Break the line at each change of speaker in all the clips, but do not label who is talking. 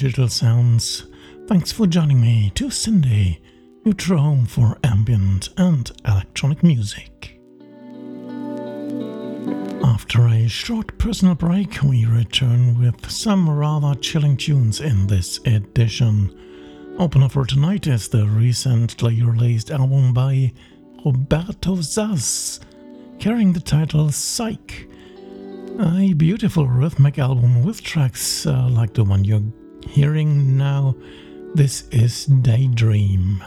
digital sounds. Thanks for joining me to syndae, your home for ambient and electronic music. After a short personal break, we return with some rather chilling tunes in this edition. Opener for tonight is the recently released album by Roberto Sass, carrying the title Psyche. A beautiful rhythmic album with tracks uh, like the one you're hearing now. This is Daydream.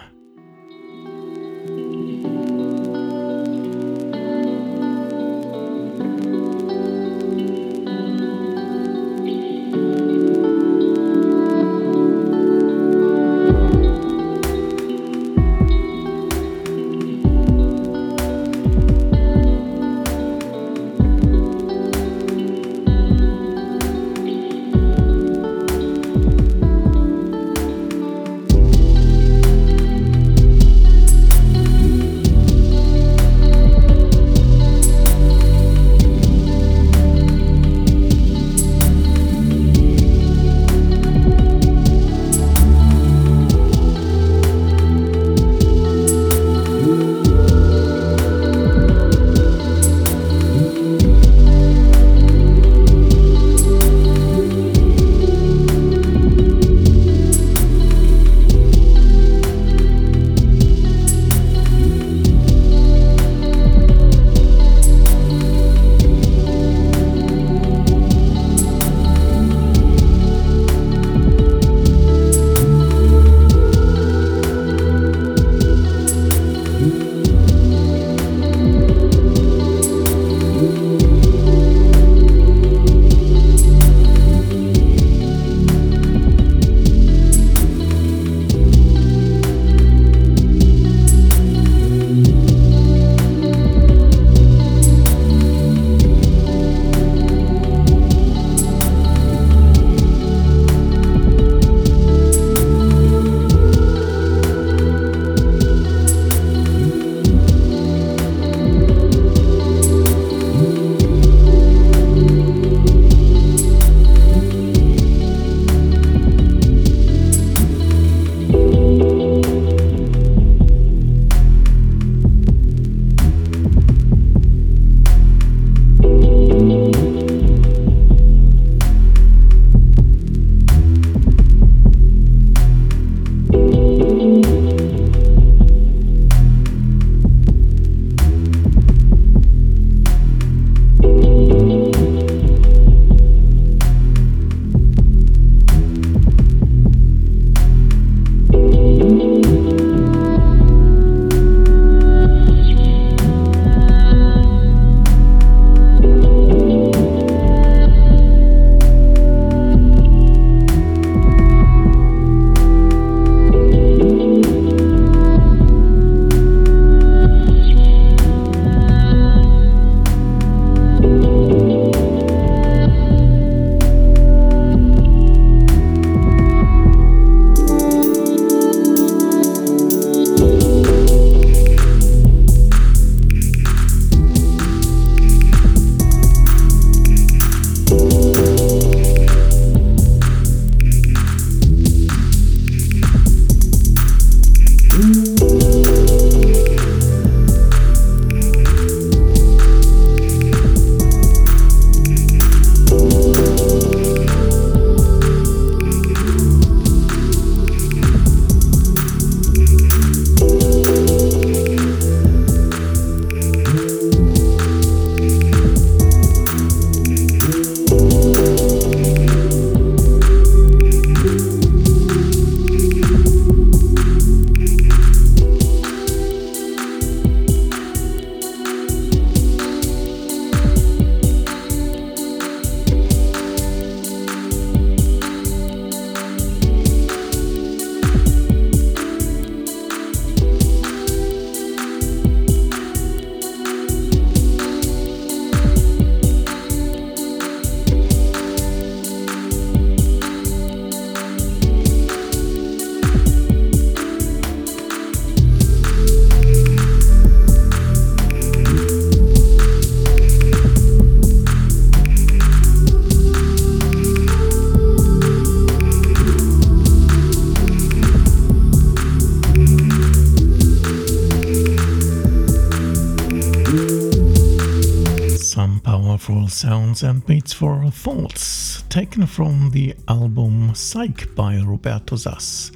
Sounds and beats for thoughts taken from the album Psyche by Roberto Sass.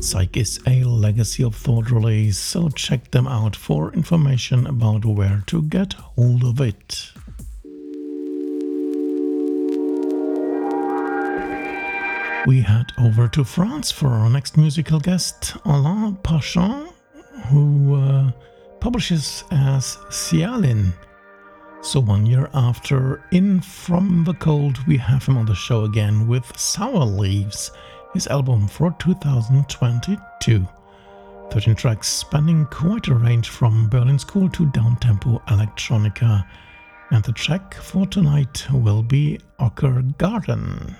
Psyche is a legacy of thought release, so check them out for information about where to get hold of it. We head over to France for our next musical guest, Alain Pachon, who uh, publishes as CIALYN so, one year after In From the Cold, we have him on the show again with Sour Leaves, his album for 2022. 13 tracks spanning quite a range from Berlin School to downtempo electronica. And the track for tonight will be Ocker Garden.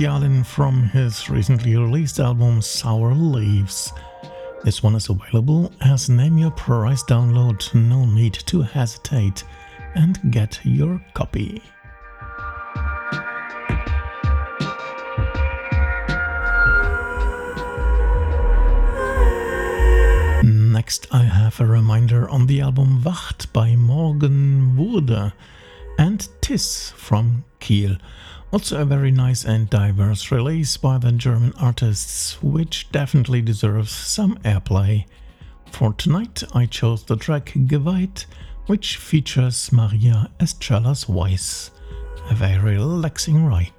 Yalin from his recently released album Sour Leaves. This one is available as an your Price download, no need to hesitate, and get your copy. Next, I have a reminder on the album Wacht by Morgen Wurde and Tis from Kiel. Also, a very nice and diverse release by the German artists, which definitely deserves some airplay. For tonight, I chose the track Geweiht, which features Maria Estrella's voice. A very relaxing ride.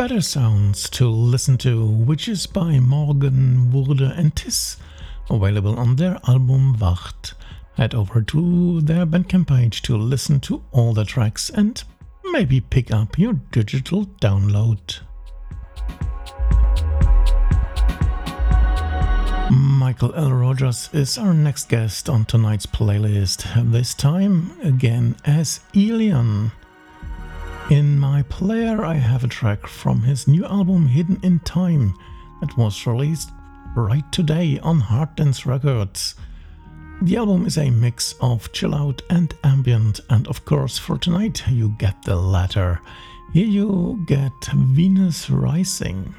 Better sounds to listen to, which is by Morgen Wurde and Tis, available on their album Wacht. Head over to their Bandcamp page to listen to all the tracks and maybe pick up your digital download. Michael L. Rogers is our next guest on tonight's playlist, this time again as Elian. In my player, I have a track from his new album Hidden in Time that was released right today on Hard Dance Records. The album is a mix of chill out and ambient, and of course, for tonight, you get the latter. Here you get Venus Rising.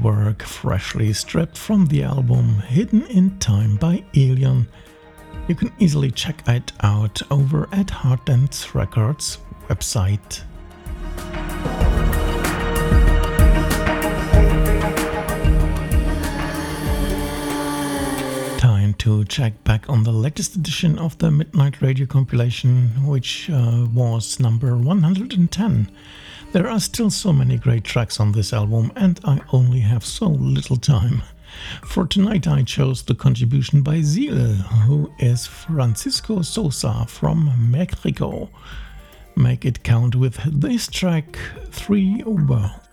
Soundscaping at work, freshly stripped from the album Hidden in Time by Elion. You can easily check it out over at Hard Dance Records website. Time to check back on the latest edition of the Midnight Radio compilation, which uh, was number 110. There are still so many great tracks on this album, and I only have so little time. For tonight, I chose the contribution by Sigel, who is Francisco Sosa from Mexico. Make it count with this track, Three Worlds.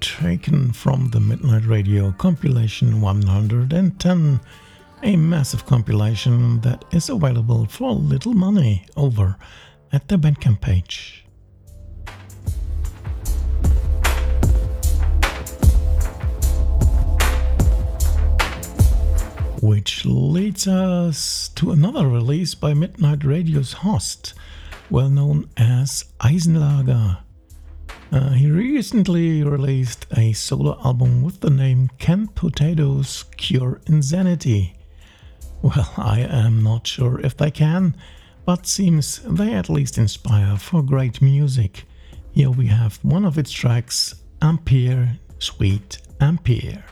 Taken from the Midnight Radio compilation 110, a massive compilation that is available for little money over at the Bandcamp page. Which leads us to another release by Midnight Radio's host, well known as Eisenlager. Uh, he recently released a solo album with the name Can Potatoes Cure Insanity. Well, I am not sure if they can, but seems they at least inspire for great music. Here we have one of its tracks, Ampere, Sweet Ampere.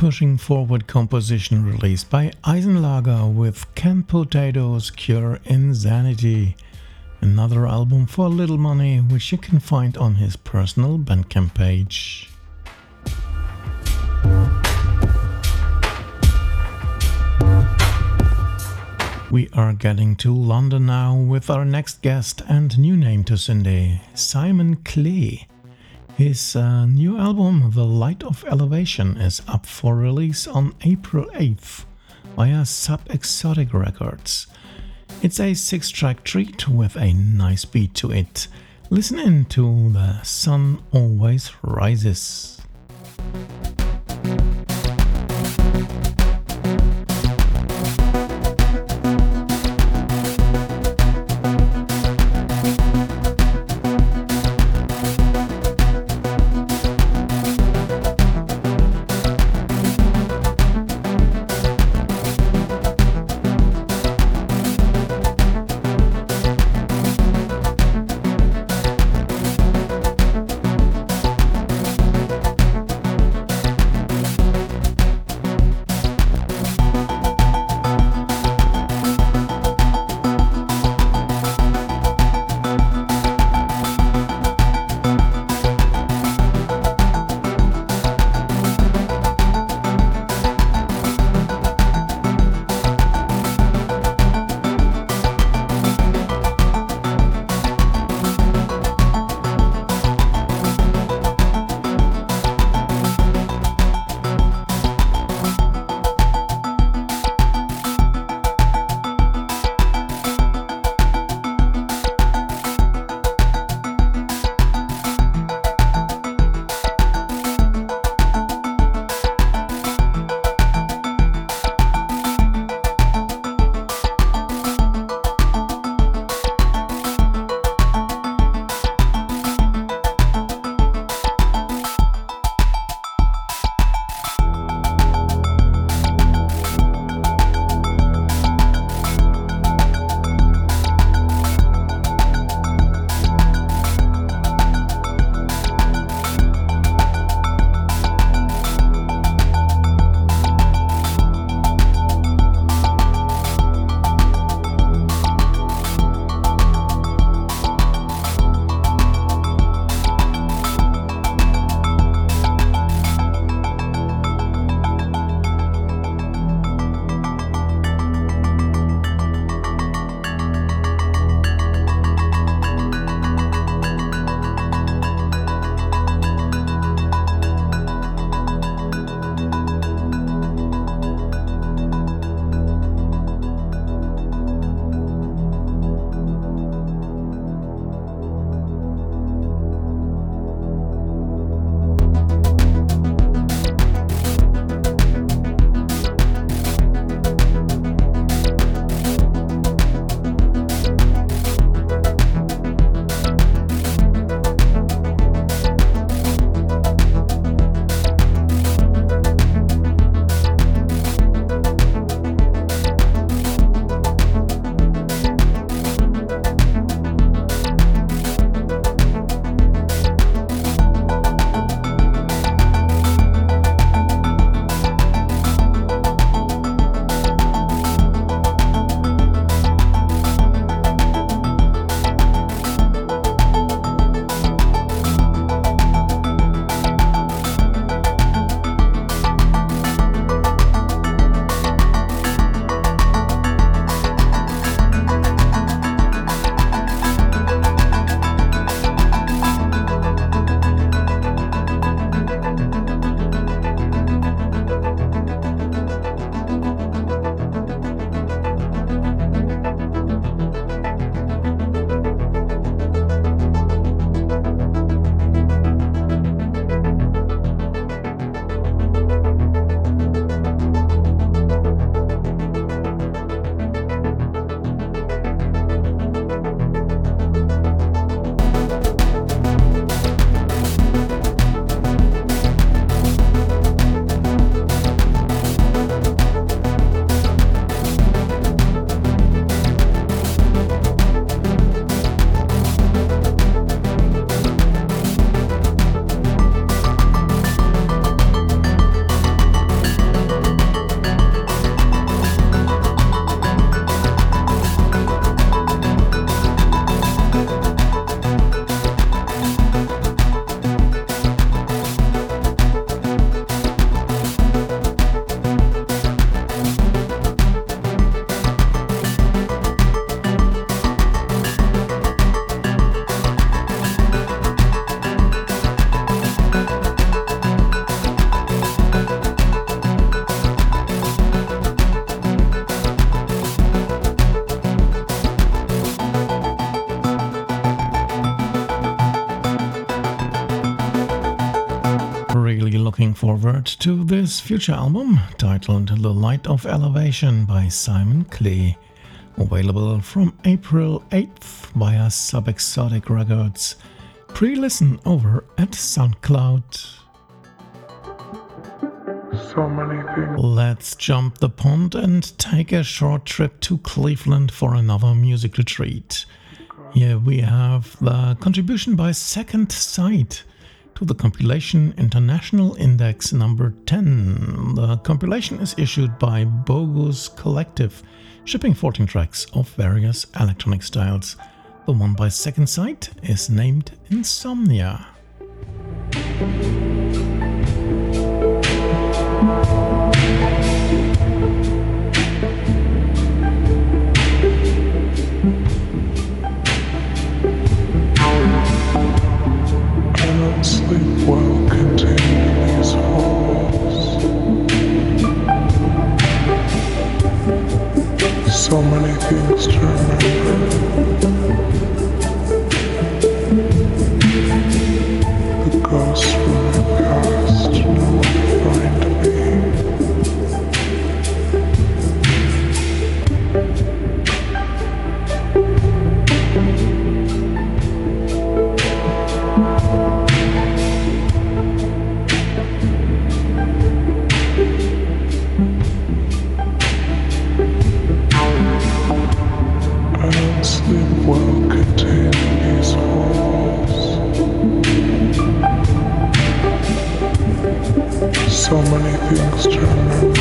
Pushing forward composition released by Eisenlager with Can Potatoes Cure Insanity. Another album for little money, which you can find on his personal Bandcamp page. We are getting to London now with our next guest and new name to syndae, Simon Klee. His uh, new album, The Light of Elevation, is up for release on April 8th via Sub Exotic Records. It's a six track treat with a nice beat to it. Listen in to The Sun Always Rises. Forward to this future album titled The Light of Elevation by Simon Klee. Available from April 8th via Subexotic Records. Pre listen over at SoundCloud.
So many things.
Let's jump the pond and take a short trip to Cleveland for another music retreat. Here we have the contribution by Second Sight to the compilation International Index number 10. The compilation is issued by Bogus Collective, shipping 14 tracks of various electronic styles. The one by Second Sight is named Insomnia.
So many things to remember. So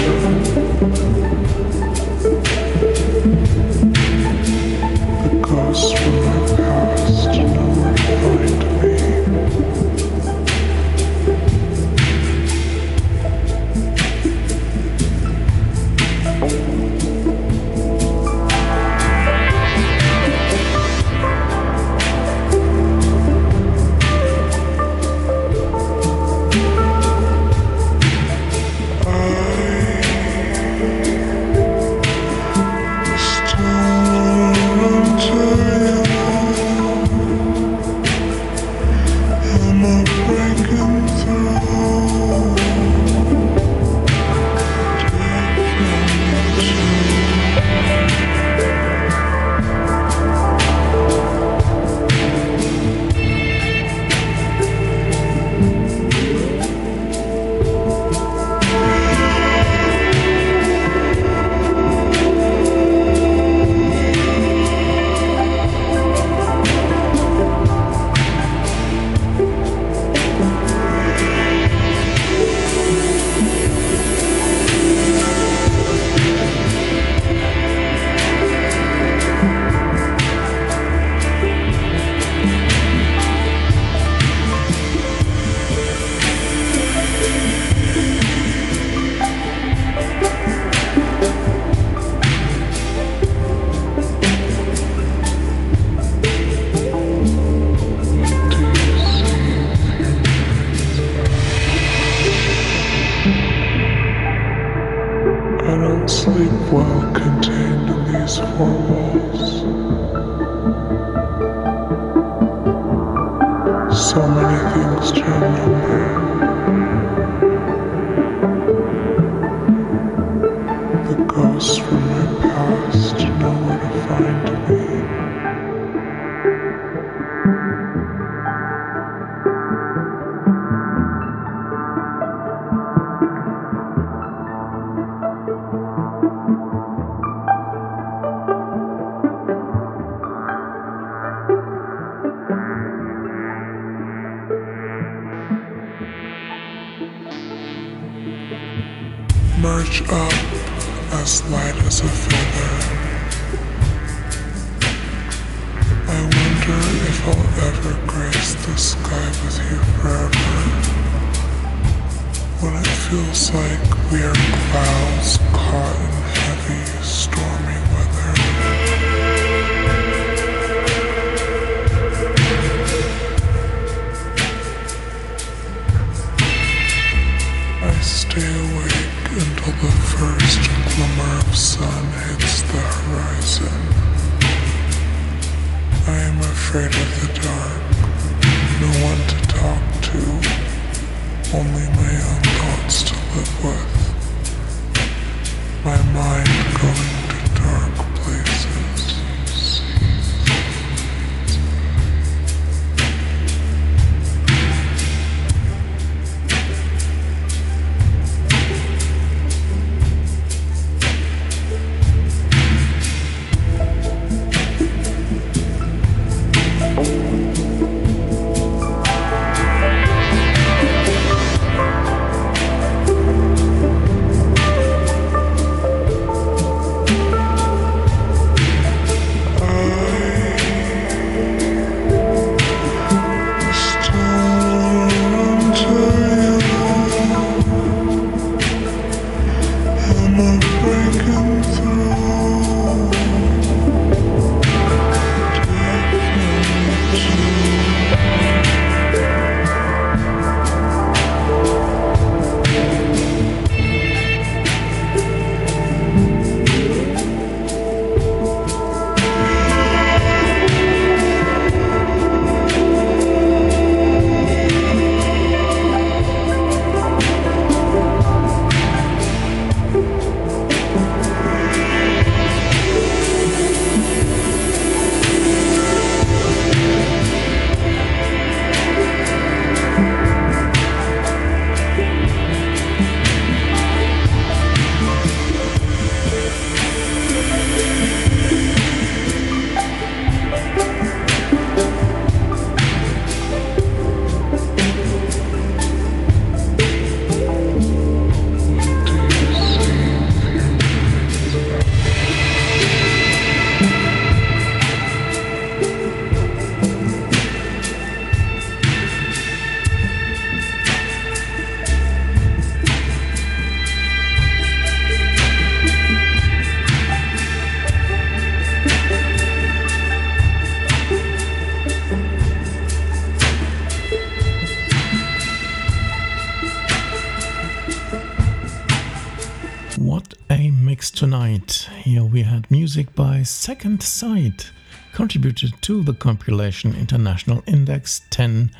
Second Sight, contributed to the compilation International Index 10.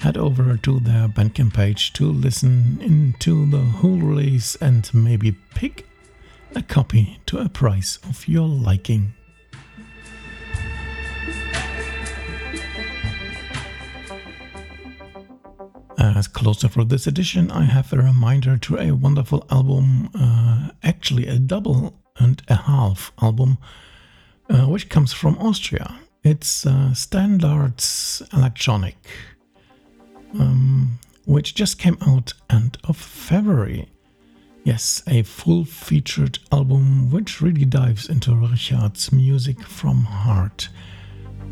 Head over to their Bandcamp page to listen into the whole release and maybe pick a copy to a price of your liking. As closer for this edition, I have a reminder to a wonderful album, uh, actually a double and a half album, uh, which comes from Austria. It's uh, Stan Dart's Electronic, um, which just came out end of February. Yes, a full featured album which really dives into Richard's music from heart.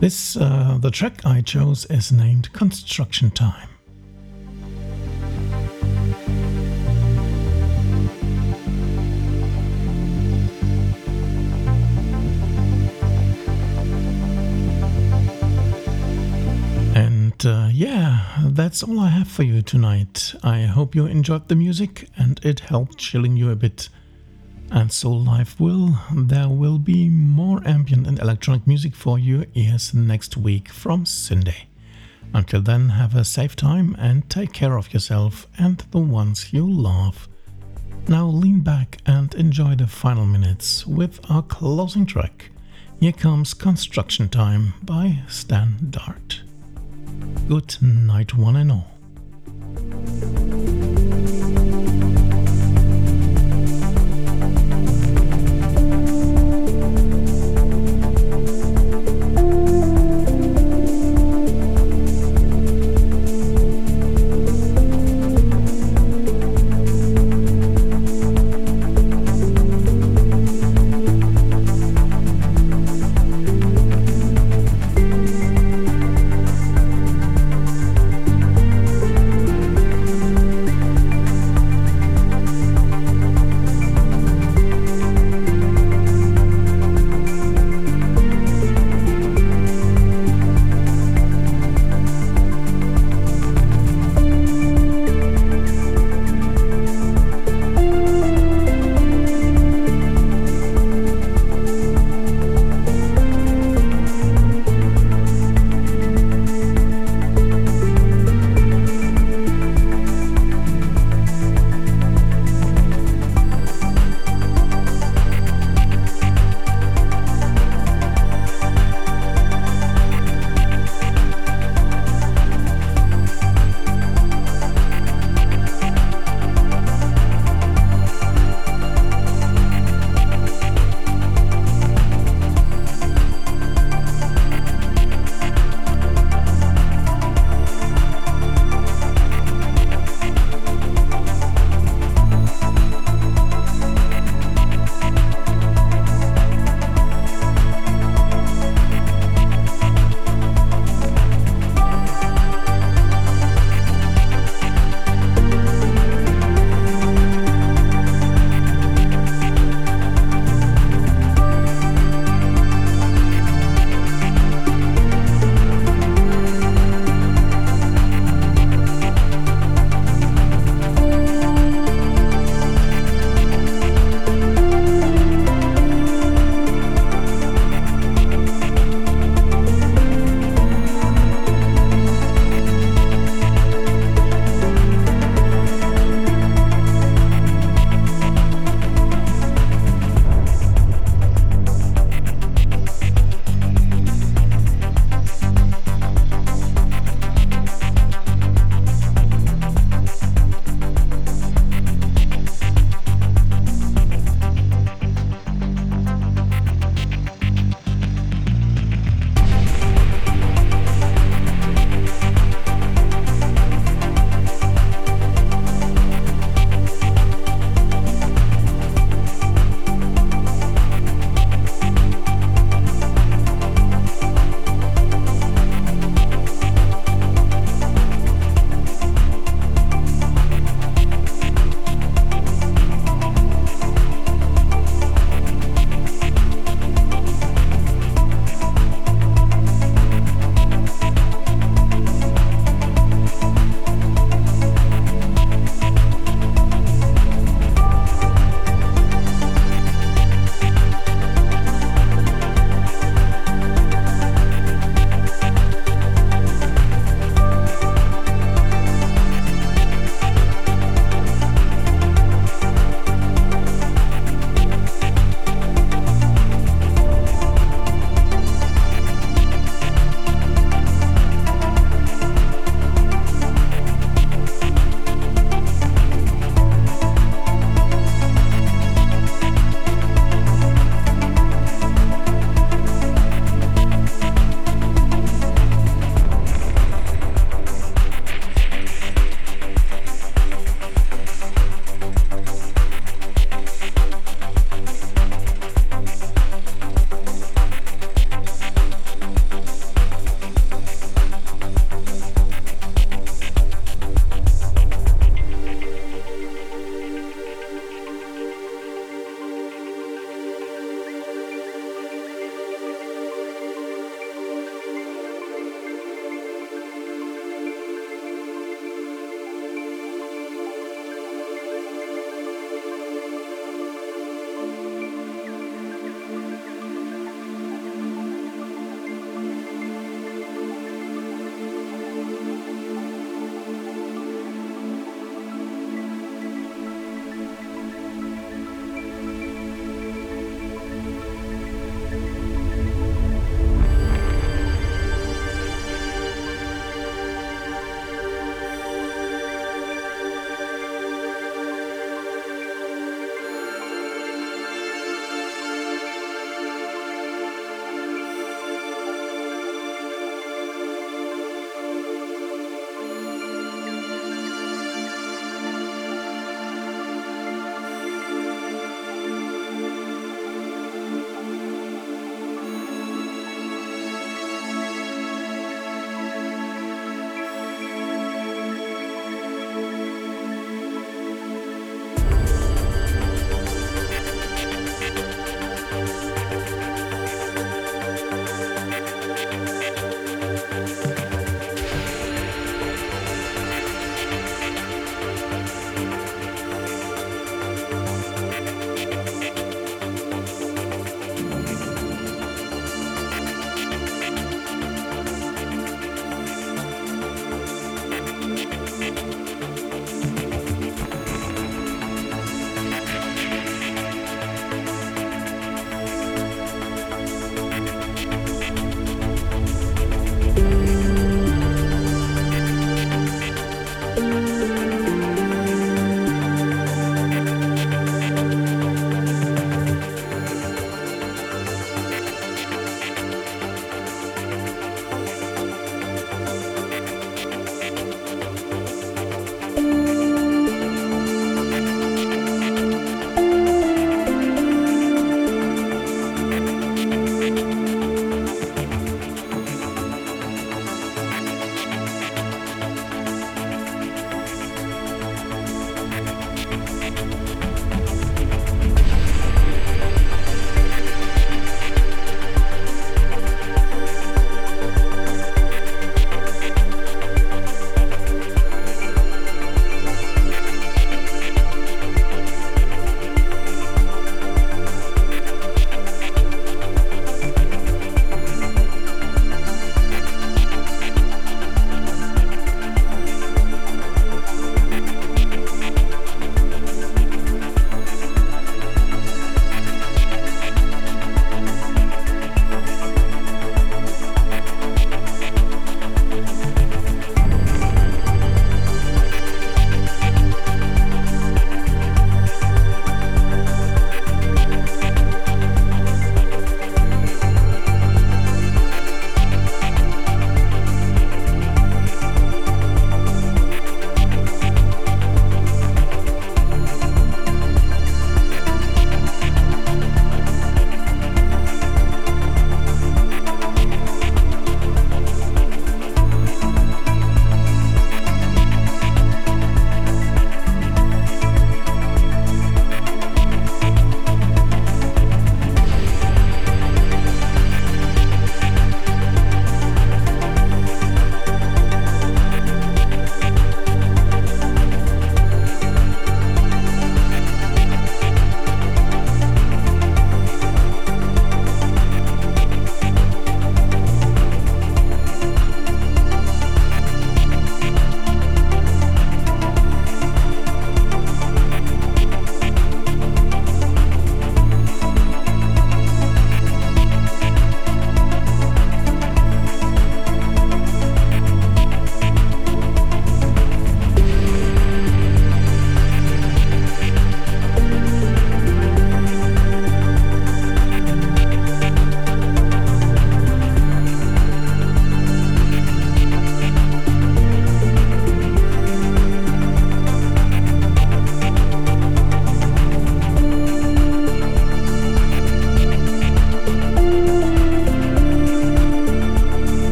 This, uh, the track I chose is named Construction Time. Yeah, that's all I have for you tonight. I hope you enjoyed the music and it helped chilling you a bit. And so life will. There will be more ambient and electronic music for your ears next week from Sunday. Until then, have a safe time and take care of yourself and the ones you love. Now lean back and enjoy the final minutes with our closing track. Here comes Construction Time by Stan Dart. Good night, one and all.